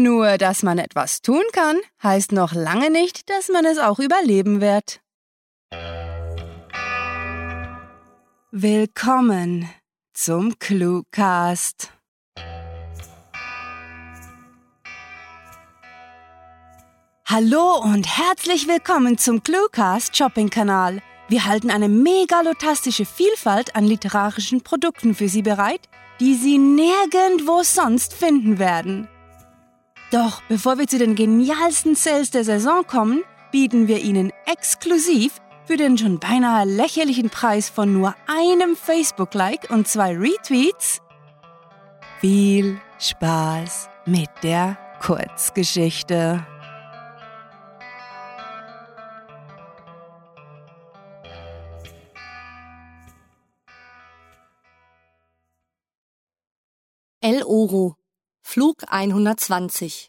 Nur, dass man etwas tun kann, heißt noch lange nicht, dass man es auch überleben wird. Willkommen zum Cluecast. Hallo und herzlich willkommen zum Cluecast Shopping-Kanal. Wir halten eine megalotastische Vielfalt an literarischen Produkten für Sie bereit, die Sie nirgendwo sonst finden werden. Doch bevor wir zu den genialsten Sales der Saison kommen, bieten wir Ihnen exklusiv für den schon beinahe lächerlichen Preis von nur einem Facebook-Like und zwei Retweets viel Spaß mit der Kurzgeschichte. El Oro, Flug 120.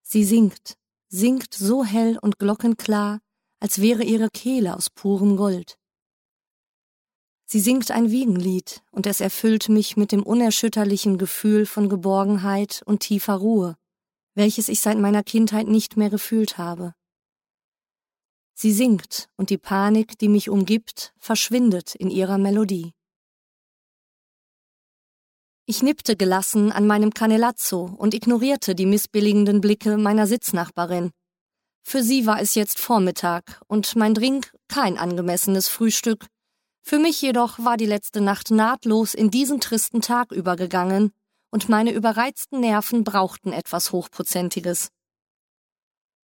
Sie singt, singt so hell und glockenklar, als wäre ihre Kehle aus purem Gold. Sie singt ein Wiegenlied, und es erfüllt mich mit dem unerschütterlichen Gefühl von Geborgenheit und tiefer Ruhe, welches ich seit meiner Kindheit nicht mehr gefühlt habe. Sie singt, und die Panik, die mich umgibt, verschwindet in ihrer Melodie. Ich nippte gelassen an meinem Canelazzo und ignorierte die missbilligenden Blicke meiner Sitznachbarin. Für sie war es jetzt Vormittag und mein Drink kein angemessenes Frühstück. Für mich jedoch war die letzte Nacht nahtlos in diesen tristen Tag übergegangen und meine überreizten Nerven brauchten etwas Hochprozentiges.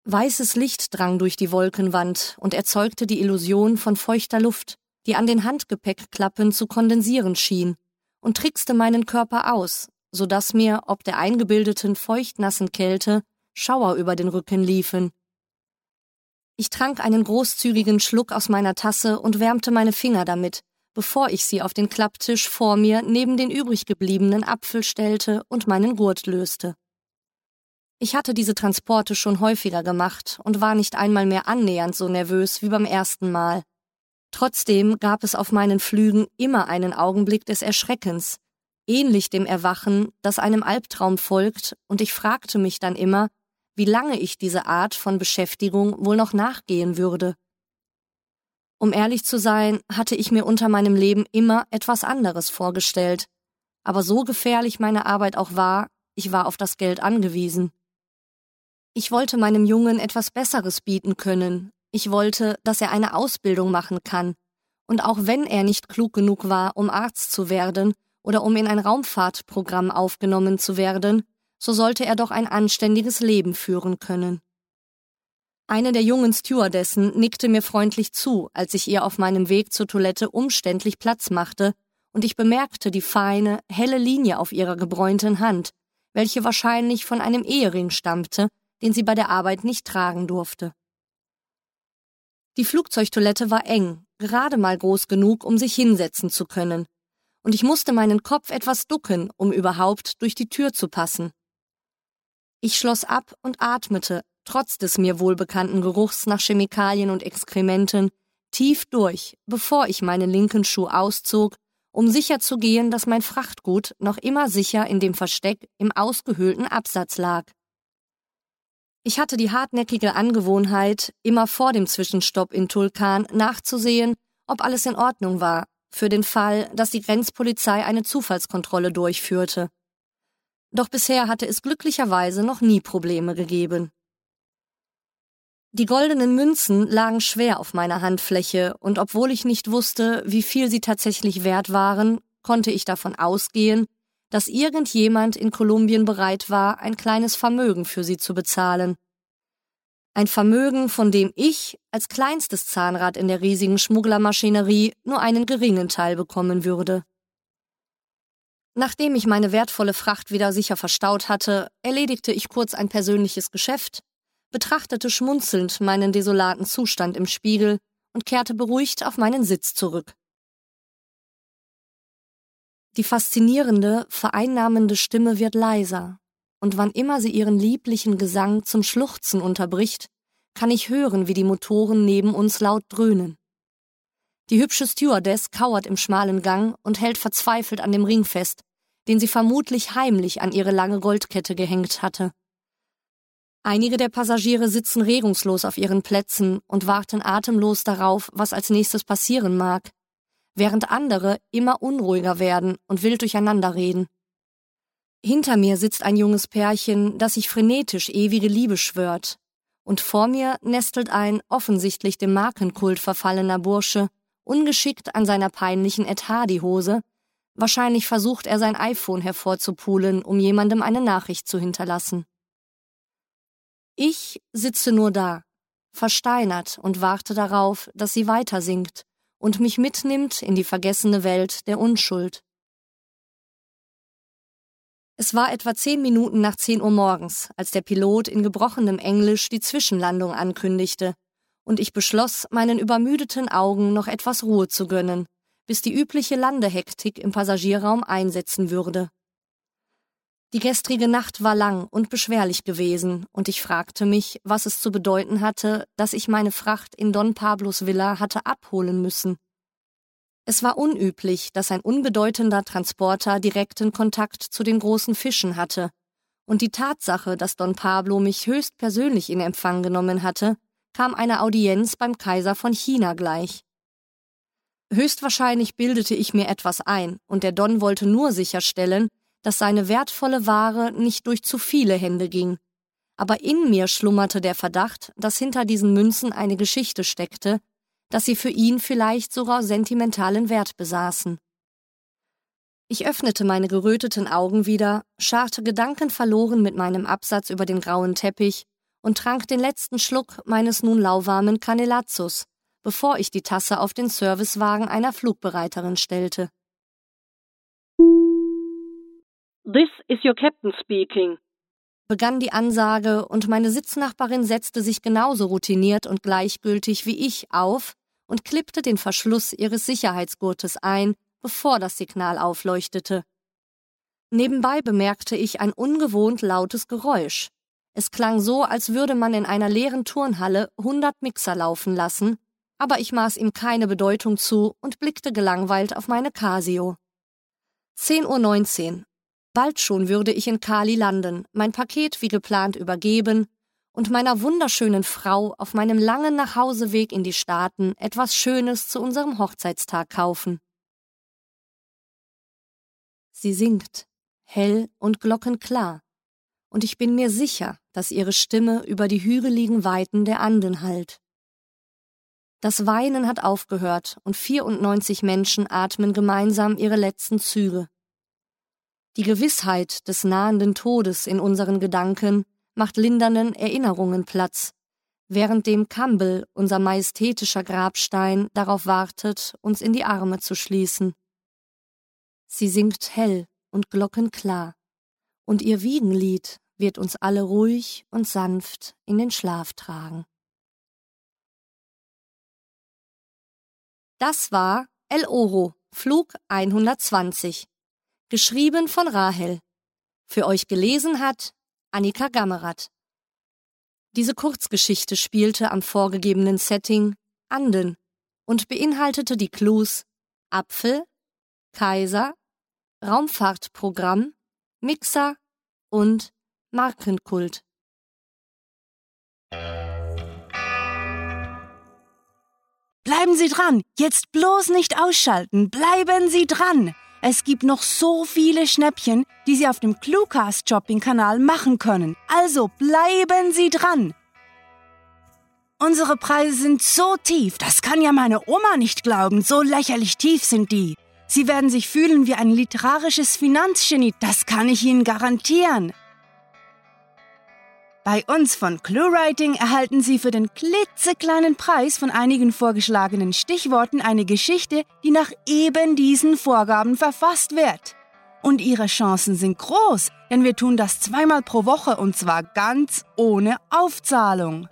Weißes Licht drang durch die Wolkenwand und erzeugte die Illusion von feuchter Luft, die an den Handgepäckklappen zu kondensieren schien und trickste meinen Körper aus, so dass mir, ob der eingebildeten feuchtnassen Kälte, Schauer über den Rücken liefen. Ich trank einen großzügigen Schluck aus meiner Tasse und wärmte meine Finger damit, bevor ich sie auf den Klapptisch vor mir neben den übrig gebliebenen Apfel stellte und meinen Gurt löste. Ich hatte diese Transporte schon häufiger gemacht und war nicht einmal mehr annähernd so nervös wie beim ersten Mal. Trotzdem gab es auf meinen Flügen immer einen Augenblick des Erschreckens, ähnlich dem Erwachen, das einem Albtraum folgt, und ich fragte mich dann immer, wie lange ich diese Art von Beschäftigung wohl noch nachgehen würde. Um ehrlich zu sein, hatte ich mir unter meinem Leben immer etwas anderes vorgestellt, aber so gefährlich meine Arbeit auch war, ich war auf das Geld angewiesen. Ich wollte meinem Jungen etwas Besseres bieten können, ich wollte, dass er eine Ausbildung machen kann. Und auch wenn er nicht klug genug war, um Arzt zu werden oder um in ein Raumfahrtprogramm aufgenommen zu werden, so sollte er doch ein anständiges Leben führen können. Eine der jungen Stewardessen nickte mir freundlich zu, als ich ihr auf meinem Weg zur Toilette umständlich Platz machte, und ich bemerkte die feine, helle Linie auf ihrer gebräunten Hand, welche wahrscheinlich von einem Ehering stammte, den sie bei der Arbeit nicht tragen durfte. Die Flugzeugtoilette war eng, gerade mal groß genug, um sich hinsetzen zu können, und ich musste meinen Kopf etwas ducken, um überhaupt durch die Tür zu passen. Ich schloss ab und atmete, trotz des mir wohlbekannten Geruchs nach Chemikalien und Exkrementen, tief durch, bevor ich meinen linken Schuh auszog, um sicherzugehen, dass mein Frachtgut noch immer sicher in dem Versteck im ausgehöhlten Absatz lag. Ich hatte die hartnäckige Angewohnheit, immer vor dem Zwischenstopp in Tulkan nachzusehen, ob alles in Ordnung war, für den Fall, dass die Grenzpolizei eine Zufallskontrolle durchführte. Doch bisher hatte es glücklicherweise noch nie Probleme gegeben. Die goldenen Münzen lagen schwer auf meiner Handfläche, und obwohl ich nicht wusste, wie viel sie tatsächlich wert waren, konnte ich davon ausgehen, dass irgendjemand in Kolumbien bereit war, ein kleines Vermögen für sie zu bezahlen. Ein Vermögen, von dem ich als kleinstes Zahnrad in der riesigen Schmugglermaschinerie nur einen geringen Teil bekommen würde. Nachdem ich meine wertvolle Fracht wieder sicher verstaut hatte, erledigte ich kurz ein persönliches Geschäft, betrachtete schmunzelnd meinen desolaten Zustand im Spiegel und kehrte beruhigt auf meinen Sitz zurück. Die faszinierende, vereinnahmende Stimme wird leiser, und wann immer sie ihren lieblichen Gesang zum Schluchzen unterbricht, kann ich hören, wie die Motoren neben uns laut dröhnen. Die hübsche Stewardess kauert im schmalen Gang und hält verzweifelt an dem Ring fest, den sie vermutlich heimlich an ihre lange Goldkette gehängt hatte. Einige der Passagiere sitzen regungslos auf ihren Plätzen und warten atemlos darauf, was als nächstes passieren mag, während andere immer unruhiger werden und wild durcheinander reden. Hinter mir sitzt ein junges Pärchen, das sich frenetisch ewige Liebe schwört, und vor mir nestelt ein offensichtlich dem Markenkult verfallener Bursche, ungeschickt an seiner peinlichen Etadi-Hose. Wahrscheinlich versucht er sein iPhone hervorzupulen, um jemandem eine Nachricht zu hinterlassen. Ich sitze nur da, versteinert und warte darauf, dass sie weiter singt und mich mitnimmt in die vergessene Welt der Unschuld. Es war etwa zehn Minuten nach zehn Uhr morgens, als der Pilot in gebrochenem Englisch die Zwischenlandung ankündigte, und ich beschloss, meinen übermüdeten Augen noch etwas Ruhe zu gönnen, bis die übliche Landehektik im Passagierraum einsetzen würde. Die gestrige Nacht war lang und beschwerlich gewesen, und ich fragte mich, was es zu bedeuten hatte, dass ich meine Fracht in Don Pablos Villa hatte abholen müssen. Es war unüblich, dass ein unbedeutender Transporter direkten Kontakt zu den großen Fischen hatte, und die Tatsache, dass Don Pablo mich höchst persönlich in Empfang genommen hatte, kam einer Audienz beim Kaiser von China gleich. Höchstwahrscheinlich bildete ich mir etwas ein, und der Don wollte nur sicherstellen, dass seine wertvolle Ware nicht durch zu viele Hände ging. Aber in mir schlummerte der Verdacht, dass hinter diesen Münzen eine Geschichte steckte, dass sie für ihn vielleicht sogar sentimentalen Wert besaßen. Ich öffnete meine geröteten Augen wieder, scharrte gedankenverloren mit meinem Absatz über den grauen Teppich und trank den letzten Schluck meines nun lauwarmen Canelazzus, bevor ich die Tasse auf den Servicewagen einer Flugbereiterin stellte. This is your captain speaking, begann die Ansage, und meine Sitznachbarin setzte sich genauso routiniert und gleichgültig wie ich auf und klippte den Verschluss ihres Sicherheitsgurtes ein, bevor das Signal aufleuchtete. Nebenbei bemerkte ich ein ungewohnt lautes Geräusch. Es klang so, als würde man in einer leeren Turnhalle hundert Mixer laufen lassen, aber ich maß ihm keine Bedeutung zu und blickte gelangweilt auf meine Casio. 10.19 Uhr Bald schon würde ich in Kali landen, mein Paket wie geplant übergeben und meiner wunderschönen Frau auf meinem langen Nachhauseweg in die Staaten etwas Schönes zu unserem Hochzeitstag kaufen. Sie singt, hell und glockenklar, und ich bin mir sicher, dass ihre Stimme über die hügeligen Weiten der Anden hallt. Das Weinen hat aufgehört und 94 Menschen atmen gemeinsam ihre letzten Züge. Die Gewissheit des nahenden Todes in unseren Gedanken macht lindernden Erinnerungen Platz, während dem Campbell, unser majestätischer Grabstein, darauf wartet, uns in die Arme zu schließen. Sie singt hell und glockenklar, und ihr Wiegenlied wird uns alle ruhig und sanft in den Schlaf tragen. Das war El Oro, Flug 120 geschrieben von Rahel. Für euch gelesen hat Annika Gammerath. Diese Kurzgeschichte spielte am vorgegebenen Setting Anden und beinhaltete die Clues Apfel, Kaiser, Raumfahrtprogramm, Mixer und Markenkult. Bleiben Sie dran, jetzt bloß nicht ausschalten, bleiben Sie dran. Es gibt noch so viele Schnäppchen, die Sie auf dem Cluecast Shopping Kanal machen können. Also bleiben Sie dran. Unsere Preise sind so tief, das kann ja meine Oma nicht glauben, so lächerlich tief sind die. Sie werden sich fühlen wie ein literarisches Finanzgenie, das kann ich Ihnen garantieren. Bei uns von ClueWriting erhalten Sie für den klitzekleinen Preis von einigen vorgeschlagenen Stichworten eine Geschichte, die nach eben diesen Vorgaben verfasst wird. Und Ihre Chancen sind groß, denn wir tun das zweimal pro Woche und zwar ganz ohne Aufzahlung.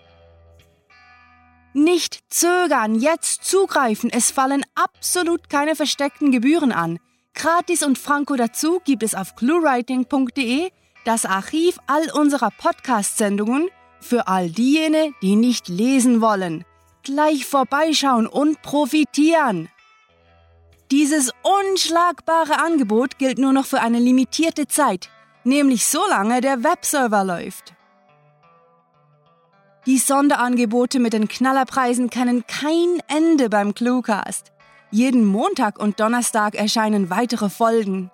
Nicht zögern, jetzt zugreifen, es fallen absolut keine versteckten Gebühren an. Gratis und Franco dazu gibt es auf cluewriting.de das Archiv all unserer Podcast-Sendungen für all diejenigen, die nicht lesen wollen. Gleich vorbeischauen und profitieren. Dieses unschlagbare Angebot gilt nur noch für eine limitierte Zeit, nämlich solange der Webserver läuft. Die Sonderangebote mit den Knallerpreisen kennen kein Ende beim Cluecast. Jeden Montag und Donnerstag erscheinen weitere Folgen.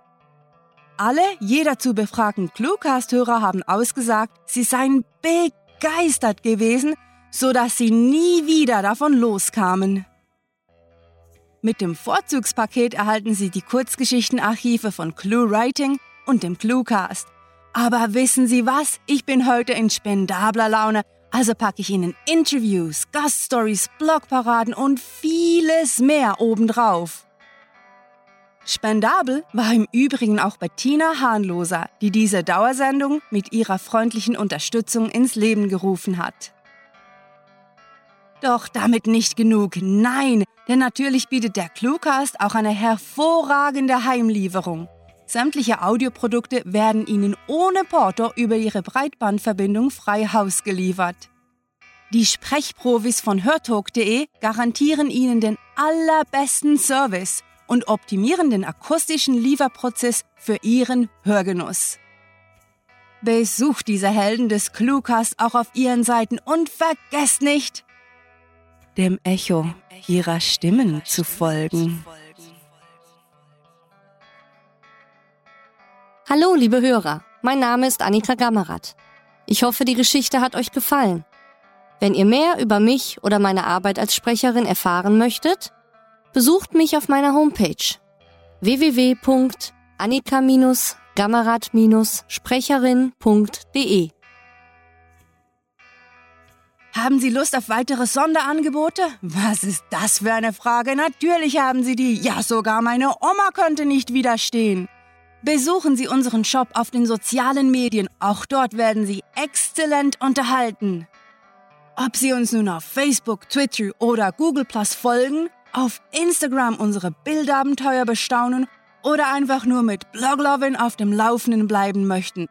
Alle jeder zu befragten Cluecast-Hörer haben ausgesagt, sie seien begeistert gewesen, sodass sie nie wieder davon loskamen. Mit dem Vorzugspaket erhalten Sie die Kurzgeschichtenarchive von Clue Writing und dem Cluecast. Aber wissen Sie was? Ich bin heute in spendabler Laune, also packe ich Ihnen Interviews, Gaststories, Blogparaden und vieles mehr obendrauf. Spendabel war im Übrigen auch Bettina Hahnloser, die diese Dauersendung mit ihrer freundlichen Unterstützung ins Leben gerufen hat. Doch damit nicht genug. Nein, denn natürlich bietet der Cluecast auch eine hervorragende Heimlieferung. Sämtliche Audioprodukte werden Ihnen ohne Porto über Ihre Breitbandverbindung frei Haus geliefert. Die Sprechprofis von hörtalk.de garantieren Ihnen den allerbesten Service und optimieren den akustischen Lieferprozess für Ihren Hörgenuss. Besucht diese Helden des Cluecast auch auf Ihren Seiten und vergesst nicht, dem Echo ihrer Stimmen zu folgen. Hallo, liebe Hörer. Mein Name ist Annika Gammerath. Ich hoffe, die Geschichte hat euch gefallen. Wenn ihr mehr über mich oder meine Arbeit als Sprecherin erfahren möchtet, besucht mich auf meiner Homepage www.annika-gammerath-sprecherin.de. Haben Sie Lust auf weitere Sonderangebote? Was ist das für eine Frage? Natürlich haben Sie die. Ja, sogar meine Oma könnte nicht widerstehen. Besuchen Sie unseren Shop auf den sozialen Medien. Auch dort werden Sie exzellent unterhalten. Ob Sie uns nun auf Facebook, Twitter oder Google Plus folgen, auf Instagram unsere Bildabenteuer bestaunen oder einfach nur mit Bloglovin auf dem Laufenden bleiben möchten.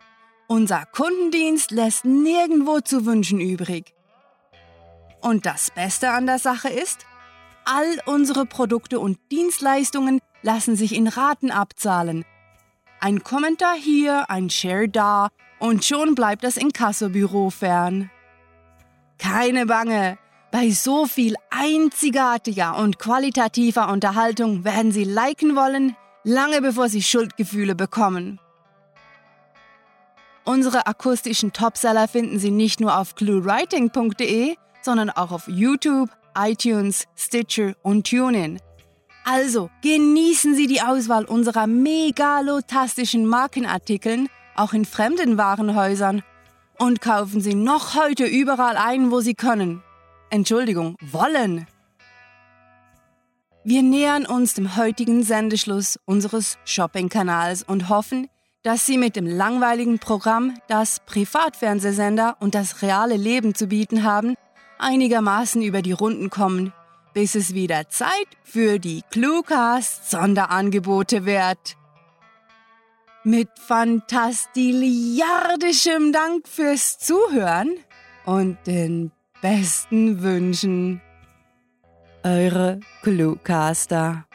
Unser Kundendienst lässt nirgendwo zu wünschen übrig. Und das Beste an der Sache ist, all unsere Produkte und Dienstleistungen lassen sich in Raten abzahlen. Ein Kommentar hier, ein Share da und schon bleibt das Inkassobüro fern. Keine Bange! Bei so viel einzigartiger und qualitativer Unterhaltung werden Sie liken wollen, lange bevor Sie Schuldgefühle bekommen. Unsere akustischen Topseller finden Sie nicht nur auf cluewriting.de, sondern auch auf YouTube, iTunes, Stitcher und TuneIn. Also genießen Sie die Auswahl unserer megalotastischen Markenartikeln auch in fremden Warenhäusern und kaufen Sie noch heute überall ein, wo Sie können. Entschuldigung, wollen. Wir nähern uns dem heutigen Sendeschluss unseres Shopping-Kanals und hoffen, dass Sie mit dem langweiligen Programm, das Privatfernsehsender und das reale Leben zu bieten haben, einigermaßen über die Runden kommen, bis es wieder Zeit für die Cluecast Sonderangebote wird. Mit fantastiliardischem Dank fürs Zuhören und den besten Wünschen. Eure Cluecaster.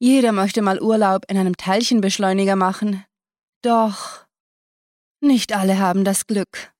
Jeder möchte mal Urlaub in einem Teilchenbeschleuniger machen. Doch nicht alle haben das Glück.